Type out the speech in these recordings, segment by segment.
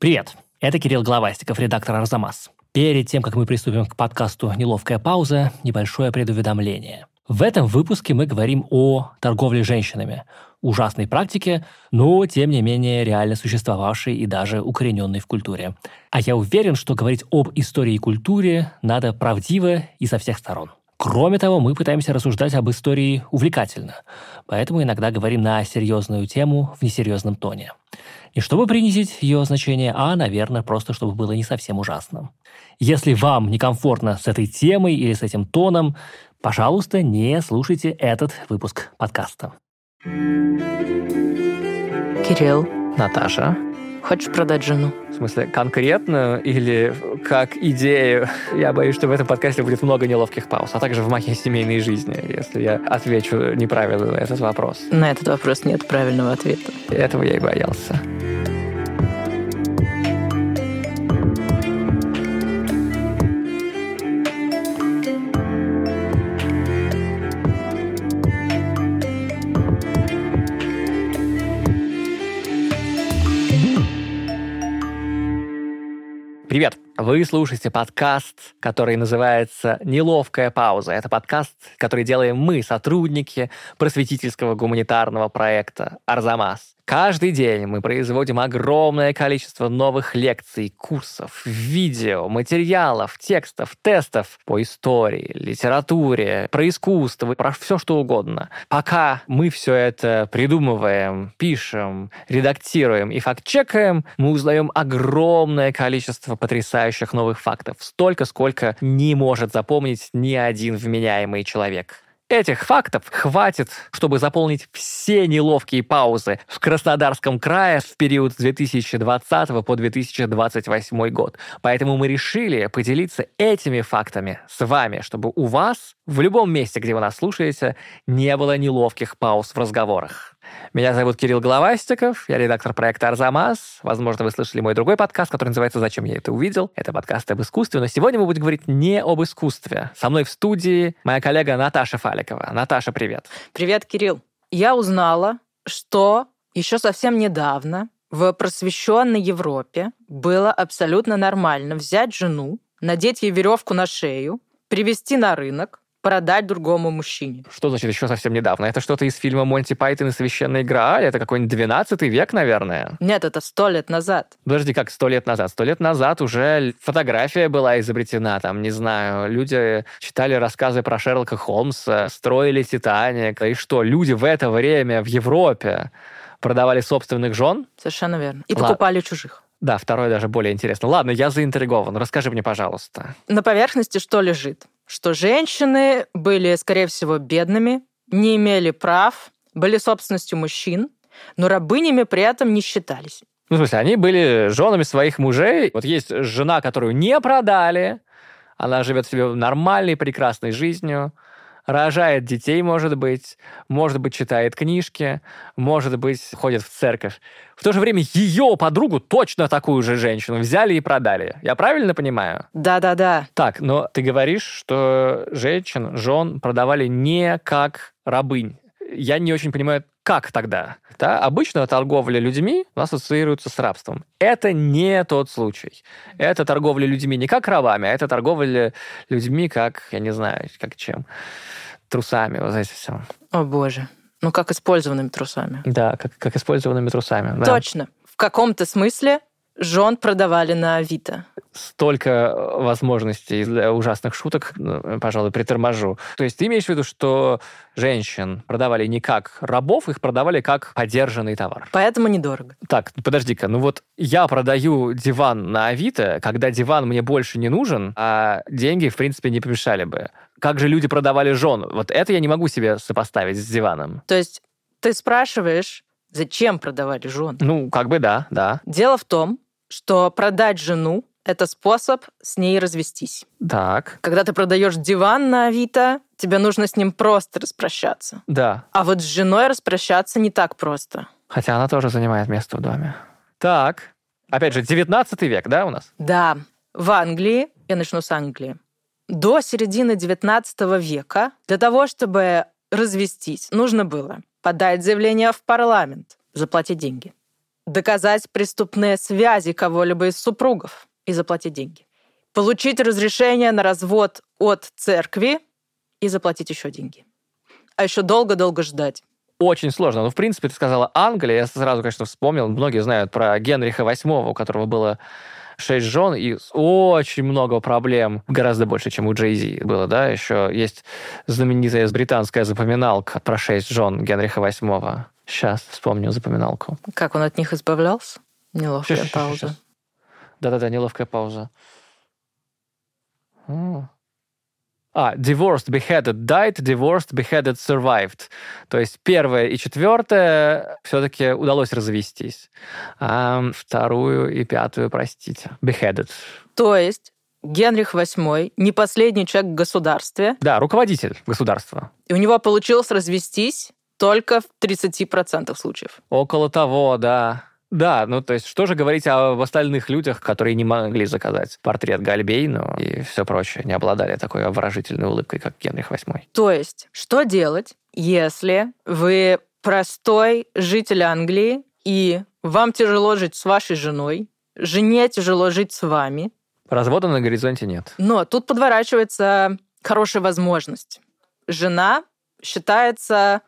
Привет, это Кирилл Главастиков, редактор «Арзамас». Перед тем, как мы приступим к подкасту «Неловкая пауза», небольшое предуведомление. В этом выпуске мы говорим о торговле женщинами, ужасной практике, но, тем не менее, реально существовавшей и даже укорененной в культуре. А я уверен, что говорить об истории и культуре надо правдиво и со всех сторон. Кроме того, мы пытаемся рассуждать об истории увлекательно, поэтому иногда говорим на серьезную тему в несерьезном тоне. Не чтобы принизить ее значение, а, наверное, просто чтобы было не совсем ужасным. Если вам некомфортно с этой темой или с этим тоном, пожалуйста, не слушайте этот выпуск подкаста. Кирилл, Наташа, хочешь продать жену? В смысле, конкретно или как идею? Я боюсь, что в этом подкасте будет много неловких пауз, а также в моей семейной жизни, если я отвечу неправильно на этот вопрос. На этот вопрос нет правильного ответа. Этого я и боялся. Вы слушаете подкаст, который называется «Неловкая пауза». Это подкаст, который делаем мы, сотрудники просветительского гуманитарного проекта «Арзамас». Каждый день мы производим огромное количество новых лекций, курсов, видео, материалов, текстов, тестов по истории, литературе, про искусство, про все что угодно. Пока мы все это придумываем, пишем, редактируем и факт-чекаем, мы узнаем огромное количество потрясающих новых фактов. Столько, сколько не может запомнить ни один вменяемый человек. Этих фактов хватит, чтобы заполнить все неловкие паузы в Краснодарском крае в период с 2020 по 2028 год. Поэтому мы решили поделиться этими фактами с вами, чтобы у вас в любом месте, где вы нас слушаете, не было неловких пауз в разговорах. Меня зовут Кирилл Головастиков, я редактор проекта «Арзамас». Возможно, вы слышали мой другой подкаст, который называется «Зачем я это увидел?». Это подкаст об искусстве, но сегодня мы будем говорить не об искусстве. Со мной в студии моя коллега Наташа Фаликова. Наташа, привет. Привет, Кирилл. Я узнала, что еще совсем недавно в просвещенной Европе было абсолютно нормально взять жену, надеть ей веревку на шею, привести на рынок, продать другому мужчине. Что значит еще совсем недавно? Это что-то из фильма «Монти Пайтон и священная Грааль»? Это какой-нибудь 12 век, наверное? Нет, это сто лет назад. Подожди, как сто лет назад? Сто лет назад уже фотография была изобретена, там, не знаю, люди читали рассказы про Шерлока Холмса, строили «Титаник». И что, люди в это время в Европе продавали собственных жен? Совершенно верно. И Ладно. покупали чужих. Да, второе даже более интересно. Ладно, я заинтригован. Расскажи мне, пожалуйста. На поверхности что лежит? Что женщины были, скорее всего, бедными, не имели прав, были собственностью мужчин, но рабынями при этом не считались. Ну, в смысле, они были женами своих мужей. Вот есть жена, которую не продали, она живет себе нормальной, прекрасной жизнью, рожает детей, может быть, может быть, читает книжки, может быть, ходит в церковь. В то же время ее подругу, точно такую же женщину, взяли и продали. Я правильно понимаю? Да-да-да. Так, но ты говоришь, что женщин, жен продавали не как рабынь. Я не очень понимаю, как тогда? Да? Обычно торговля людьми ассоциируется с рабством. Это не тот случай. Это торговля людьми не как рабами, а это торговля людьми как, я не знаю, как чем. Трусами, вот эти все. О боже. Ну, как использованными трусами. Да, как, как использованными трусами. да. Точно. В каком-то смысле жен продавали на Авито. Столько возможностей для ужасных шуток, ну, пожалуй, приторможу. То есть ты имеешь в виду, что женщин продавали не как рабов, их продавали как подержанный товар. Поэтому недорого. Так, подожди-ка, ну вот я продаю диван на Авито, когда диван мне больше не нужен, а деньги, в принципе, не помешали бы. Как же люди продавали жен? Вот это я не могу себе сопоставить с диваном. То есть ты спрашиваешь, зачем продавали жен? Ну, как бы да, да. Дело в том, что продать жену – это способ с ней развестись. Так, Когда ты продаешь диван на Авито, тебе нужно с ним просто распрощаться. да. А вот с женой распрощаться не так просто. Хотя она тоже занимает место в доме. Так, опять же, 19 век, да, у нас? Да, в Англии, я начну с Англии, до середины XIX века для того, чтобы развестись, нужно было подать заявление в парламент, заплатить деньги. Доказать преступные связи кого-либо из супругов и заплатить деньги. Получить разрешение на развод от церкви и заплатить еще деньги. А еще долго-долго ждать. Очень сложно. Ну, в принципе, ты сказала Англия. Я сразу, конечно, вспомнил. Многие знают про Генриха VIII, у которого было шесть жен и очень много проблем, гораздо больше, чем у Джей было, да, еще есть знаменитая британская запоминалка про шесть жен Генриха VIII. Сейчас вспомню запоминалку. Как он от них избавлялся? Неловкая сейчас, пауза. Да-да-да, неловкая пауза. А, divorced, beheaded, died, divorced, beheaded, survived. То есть первое и четвертое все-таки удалось развестись. А вторую и пятую, простите, beheaded. То есть Генрих VIII не последний человек в государстве. Да, руководитель государства. И у него получилось развестись только в 30% случаев. Около того, да. Да, ну то есть что же говорить об остальных людях, которые не могли заказать портрет Гальбейну и все прочее, не обладали такой обворожительной улыбкой, как Генрих VIII. То есть что делать, если вы простой житель Англии, и вам тяжело жить с вашей женой, жене тяжело жить с вами? Развода на горизонте нет. Но тут подворачивается хорошая возможность. Жена считается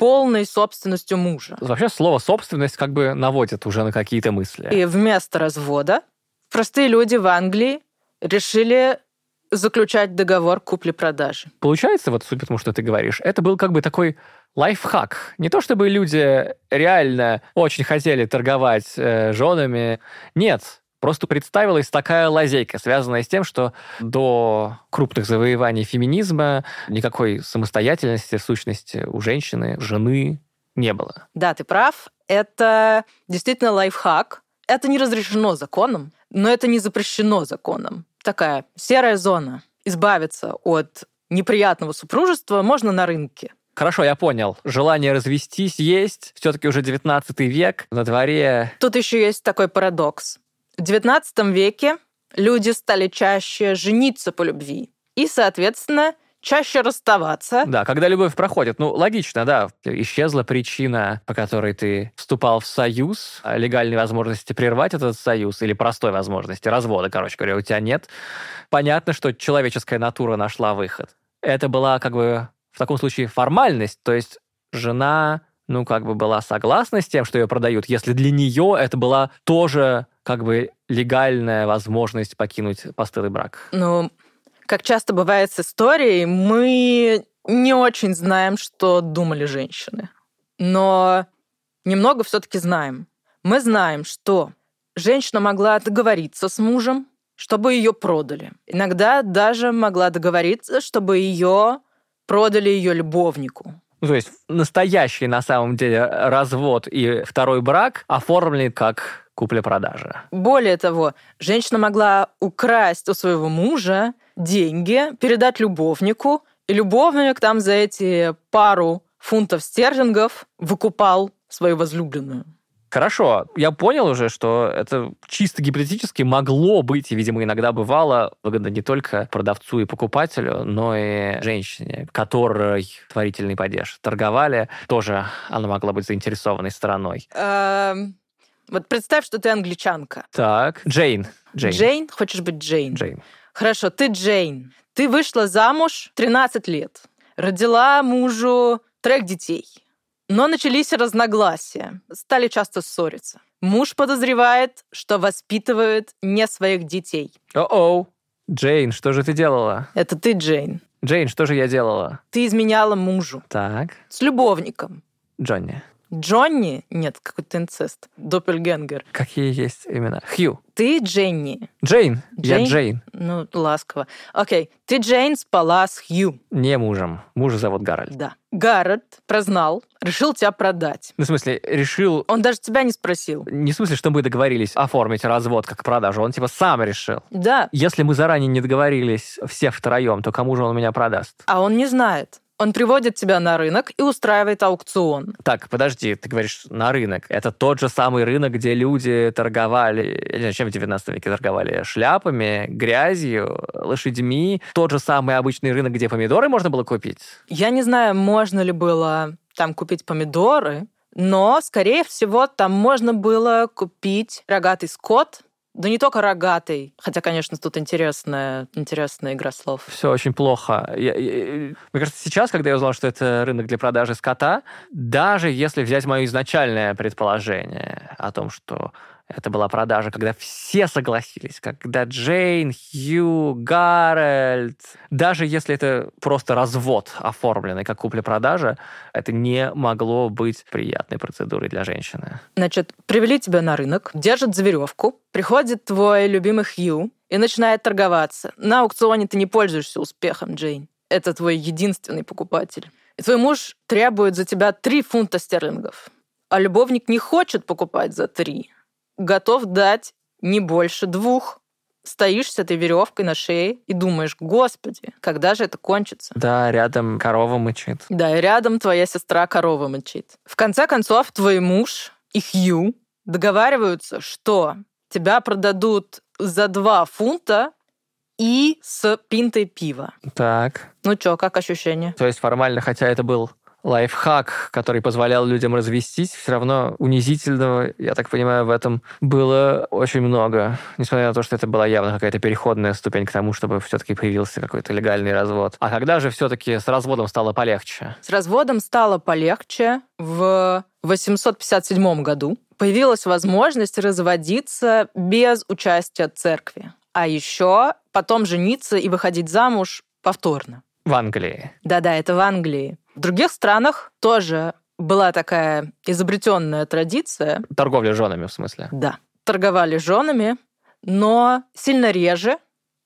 полной собственностью мужа. Вообще слово «собственность» как бы наводит уже на какие-то мысли. И вместо развода простые люди в Англии решили заключать договор купли-продажи. Получается, вот судя по тому, что ты говоришь, это был как бы такой лайфхак. Не то чтобы люди реально очень хотели торговать э, женами. Нет, Просто представилась такая лазейка, связанная с тем, что до крупных завоеваний феминизма никакой самостоятельности, сущности у женщины, жены не было. Да, ты прав. Это действительно лайфхак. Это не разрешено законом, но это не запрещено законом. Такая серая зона. Избавиться от неприятного супружества можно на рынке. Хорошо, я понял. Желание развестись есть. Все-таки уже 19 век, на дворе... Тут еще есть такой парадокс. В XIX веке люди стали чаще жениться по любви и, соответственно, чаще расставаться. Да, когда любовь проходит. Ну, логично, да. Исчезла причина, по которой ты вступал в союз, а легальной возможности прервать этот союз или простой возможности развода, короче говоря, у тебя нет. Понятно, что человеческая натура нашла выход. Это была как бы в таком случае формальность, то есть жена ну, как бы была согласна с тем, что ее продают, если для нее это была тоже как бы легальная возможность покинуть постылый брак. Ну, как часто бывает с историей, мы не очень знаем, что думали женщины. Но немного все-таки знаем. Мы знаем, что женщина могла договориться с мужем, чтобы ее продали. Иногда даже могла договориться, чтобы ее продали ее любовнику. Ну, то есть настоящий на самом деле развод и второй брак оформлены как купля-продажа. Более того, женщина могла украсть у своего мужа деньги, передать любовнику, и любовник там за эти пару фунтов стерлингов выкупал свою возлюбленную. Хорошо, я понял уже, что это чисто гипотетически могло быть, и, видимо, иногда бывало выгодно не только продавцу и покупателю, но и женщине, которой творительный падеж торговали. Тоже она могла быть заинтересованной стороной. Эм, вот представь, что ты англичанка. Так, Джейн. Джейн. Джейн? Хочешь быть Джейн? Джейн. Хорошо, ты Джейн. Ты вышла замуж 13 лет. Родила мужу трех детей. Но начались разногласия, стали часто ссориться. Муж подозревает, что воспитывает не своих детей. О-оу. Джейн, что же ты делала? Это ты, Джейн. Джейн, что же я делала? Ты изменяла мужу. Так. С любовником. Джонни. Джонни? Нет, какой-то инцест. Доппельгенгер. Какие есть имена? Хью. Ты Дженни. Джейн. Джейн? Я Джейн. Ну, ласково. Окей. Ты Джейн спала с Хью. Не мужем. Мужа зовут Гарольд. Да. Гарольд прознал, решил тебя продать. Ну, в смысле, решил... Он даже тебя не спросил. Не в смысле, что мы договорились оформить развод как продажу. Он типа сам решил. Да. Если мы заранее не договорились все втроем, то кому же он меня продаст? А он не знает. Он приводит тебя на рынок и устраивает аукцион. Так, подожди, ты говоришь на рынок. Это тот же самый рынок, где люди торговали, чем в 19 веке торговали? Шляпами, грязью, лошадьми. Тот же самый обычный рынок, где помидоры можно было купить? Я не знаю, можно ли было там купить помидоры, Но, скорее всего, там можно было купить рогатый скот, да не только рогатый, хотя, конечно, тут интересная, интересная игра слов. Все очень плохо. Я, я, мне кажется, сейчас, когда я узнал, что это рынок для продажи скота, даже если взять мое изначальное предположение о том, что это была продажа, когда все согласились, когда Джейн, Хью, Гарольд, даже если это просто развод оформленный как купля-продажа, это не могло быть приятной процедурой для женщины. Значит, привели тебя на рынок, держат за веревку, приходит твой любимый Хью и начинает торговаться. На аукционе ты не пользуешься успехом, Джейн. Это твой единственный покупатель. И твой муж требует за тебя три фунта стерлингов. А любовник не хочет покупать за три готов дать не больше двух. Стоишь с этой веревкой на шее и думаешь, господи, когда же это кончится? Да, рядом корова мычит. Да, и рядом твоя сестра корова мычит. В конце концов, твой муж и Хью договариваются, что тебя продадут за два фунта и с пинтой пива. Так. Ну чё, как ощущение? То есть формально, хотя это был лайфхак, который позволял людям развестись, все равно унизительного, я так понимаю, в этом было очень много. Несмотря на то, что это была явно какая-то переходная ступень к тому, чтобы все-таки появился какой-то легальный развод. А когда же все-таки с разводом стало полегче? С разводом стало полегче в 857 году. Появилась возможность разводиться без участия церкви. А еще потом жениться и выходить замуж повторно. В Англии. Да-да, это в Англии. В других странах тоже была такая изобретенная традиция. Торговля женами, в смысле? Да. Торговали женами, но сильно реже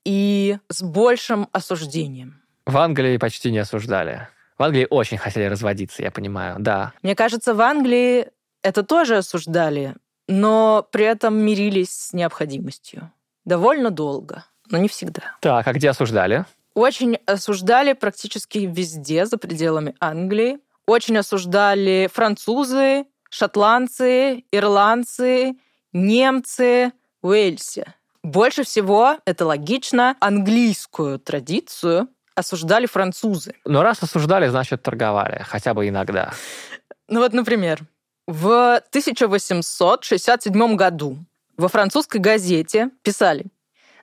и с большим осуждением. В Англии почти не осуждали. В Англии очень хотели разводиться, я понимаю, да. Мне кажется, в Англии это тоже осуждали, но при этом мирились с необходимостью. Довольно долго, но не всегда. Так, а где осуждали? Очень осуждали практически везде за пределами Англии. Очень осуждали французы, шотландцы, ирландцы, немцы, Уэльсе. Больше всего, это логично, английскую традицию осуждали французы. Но раз осуждали, значит торговали, хотя бы иногда. Ну вот, например, в 1867 году во французской газете писали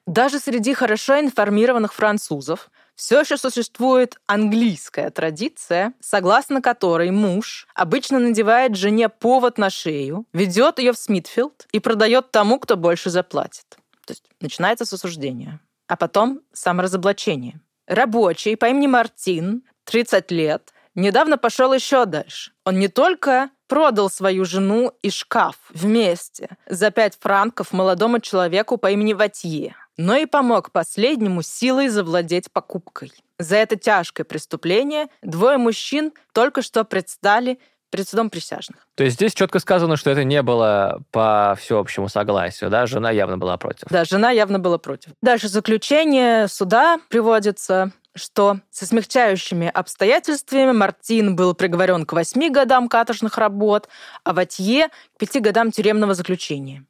даже среди хорошо информированных французов все еще существует английская традиция, согласно которой муж обычно надевает жене повод на шею, ведет ее в Смитфилд и продает тому, кто больше заплатит. То есть начинается с осуждения, а потом саморазоблачение. Рабочий по имени Мартин, 30 лет, недавно пошел еще дальше. Он не только продал свою жену и шкаф вместе за 5 франков молодому человеку по имени Ватье, но и помог последнему силой завладеть покупкой. За это тяжкое преступление двое мужчин только что предстали перед судом присяжных. То есть здесь четко сказано, что это не было по всеобщему согласию, да? Жена явно была против. Да, жена явно была против. Дальше заключение суда приводится что со смягчающими обстоятельствами Мартин был приговорен к восьми годам каторжных работ, а Ватье — к пяти годам тюремного заключения.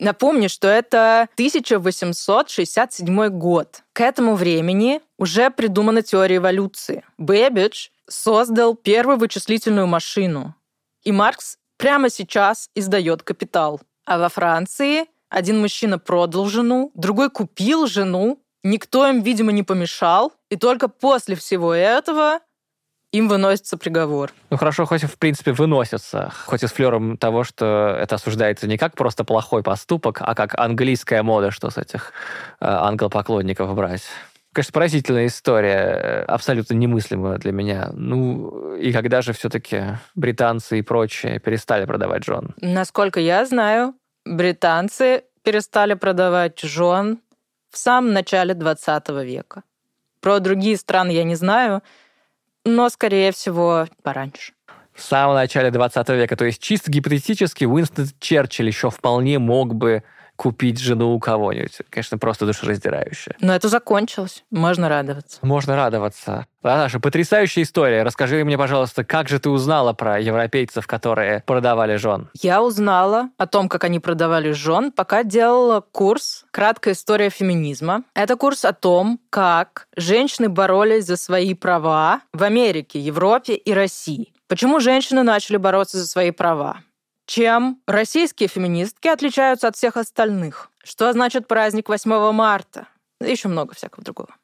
Напомню, что это 1867 год. К этому времени уже придумана теория эволюции. Бэббидж создал первую вычислительную машину. И Маркс прямо сейчас издает «Капитал». А во Франции один мужчина продал жену, другой купил жену, никто им, видимо, не помешал. И только после всего этого им выносится приговор. Ну хорошо, хоть в принципе выносится, хоть и с флером того, что это осуждается не как просто плохой поступок, а как английская мода, что с этих э, англопоклонников брать. Конечно, поразительная история, абсолютно немыслимая для меня. Ну, и когда же все-таки британцы и прочие перестали продавать жен? Насколько я знаю, британцы перестали продавать жен в самом начале 20 века. Про другие страны я не знаю, но, скорее всего, пораньше. В самом начале 20 века. То есть чисто гипотетически Уинстон Черчилль еще вполне мог бы купить жену у кого-нибудь. Конечно, просто душераздирающе. Но это закончилось. Можно радоваться. Можно радоваться. Наташа, потрясающая история. Расскажи мне, пожалуйста, как же ты узнала про европейцев, которые продавали жен? Я узнала о том, как они продавали жен, пока делала курс «Краткая история феминизма». Это курс о том, как женщины боролись за свои права в Америке, Европе и России. Почему женщины начали бороться за свои права? Чем российские феминистки отличаются от всех остальных? Что значит праздник 8 марта? Еще много всякого другого.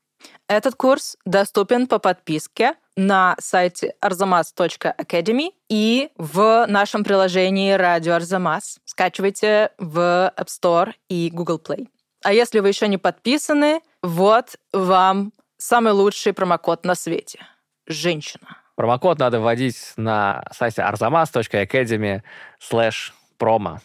Этот курс доступен по подписке на сайте arzamas.academy и в нашем приложении «Радио Арзамас». Скачивайте в App Store и Google Play. А если вы еще не подписаны, вот вам самый лучший промокод на свете. Женщина. Промокод надо вводить на сайте arzamas.academy slash promo.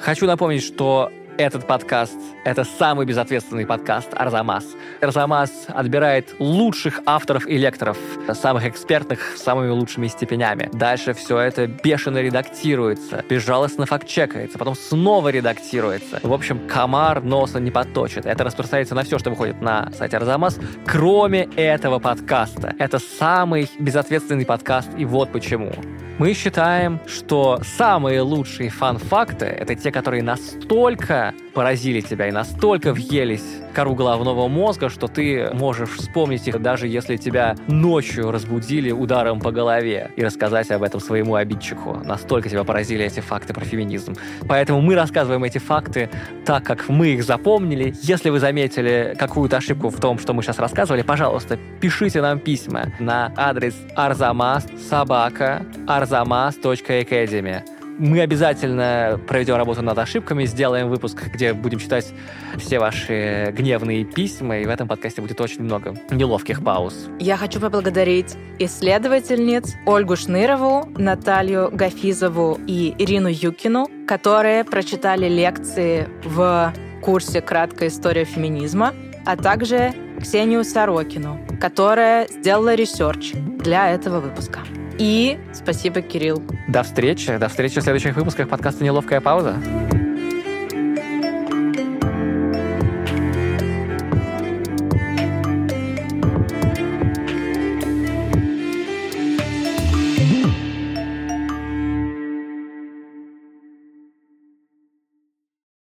Хочу напомнить, что этот подкаст — это самый безответственный подкаст «Арзамас». «Арзамас» отбирает лучших авторов и лекторов, самых экспертных, с самыми лучшими степенями. Дальше все это бешено редактируется, безжалостно фактчекается, потом снова редактируется. В общем, комар носа не подточит. Это распространяется на все, что выходит на сайте «Арзамас», кроме этого подкаста. Это самый безответственный подкаст, и вот почему. Мы считаем, что самые лучшие фан-факты — это те, которые настолько поразили тебя и настолько въелись в кору головного мозга, что ты можешь вспомнить их, даже если тебя ночью разбудили ударом по голове и рассказать об этом своему обидчику. Настолько тебя поразили эти факты про феминизм. Поэтому мы рассказываем эти факты так, как мы их запомнили. Если вы заметили какую-то ошибку в том, что мы сейчас рассказывали, пожалуйста, пишите нам письма на адрес arzamas собака arzamas.academy. Мы обязательно проведем работу над ошибками, сделаем выпуск, где будем читать все ваши гневные письма, и в этом подкасте будет очень много неловких пауз. Я хочу поблагодарить исследовательниц Ольгу Шнырову, Наталью Гафизову и Ирину Юкину, которые прочитали лекции в курсе «Краткая история феминизма», а также Ксению Сорокину, которая сделала research для этого выпуска. И спасибо, Кирилл. До встречи. До встречи в следующих выпусках подкаста «Неловкая пауза».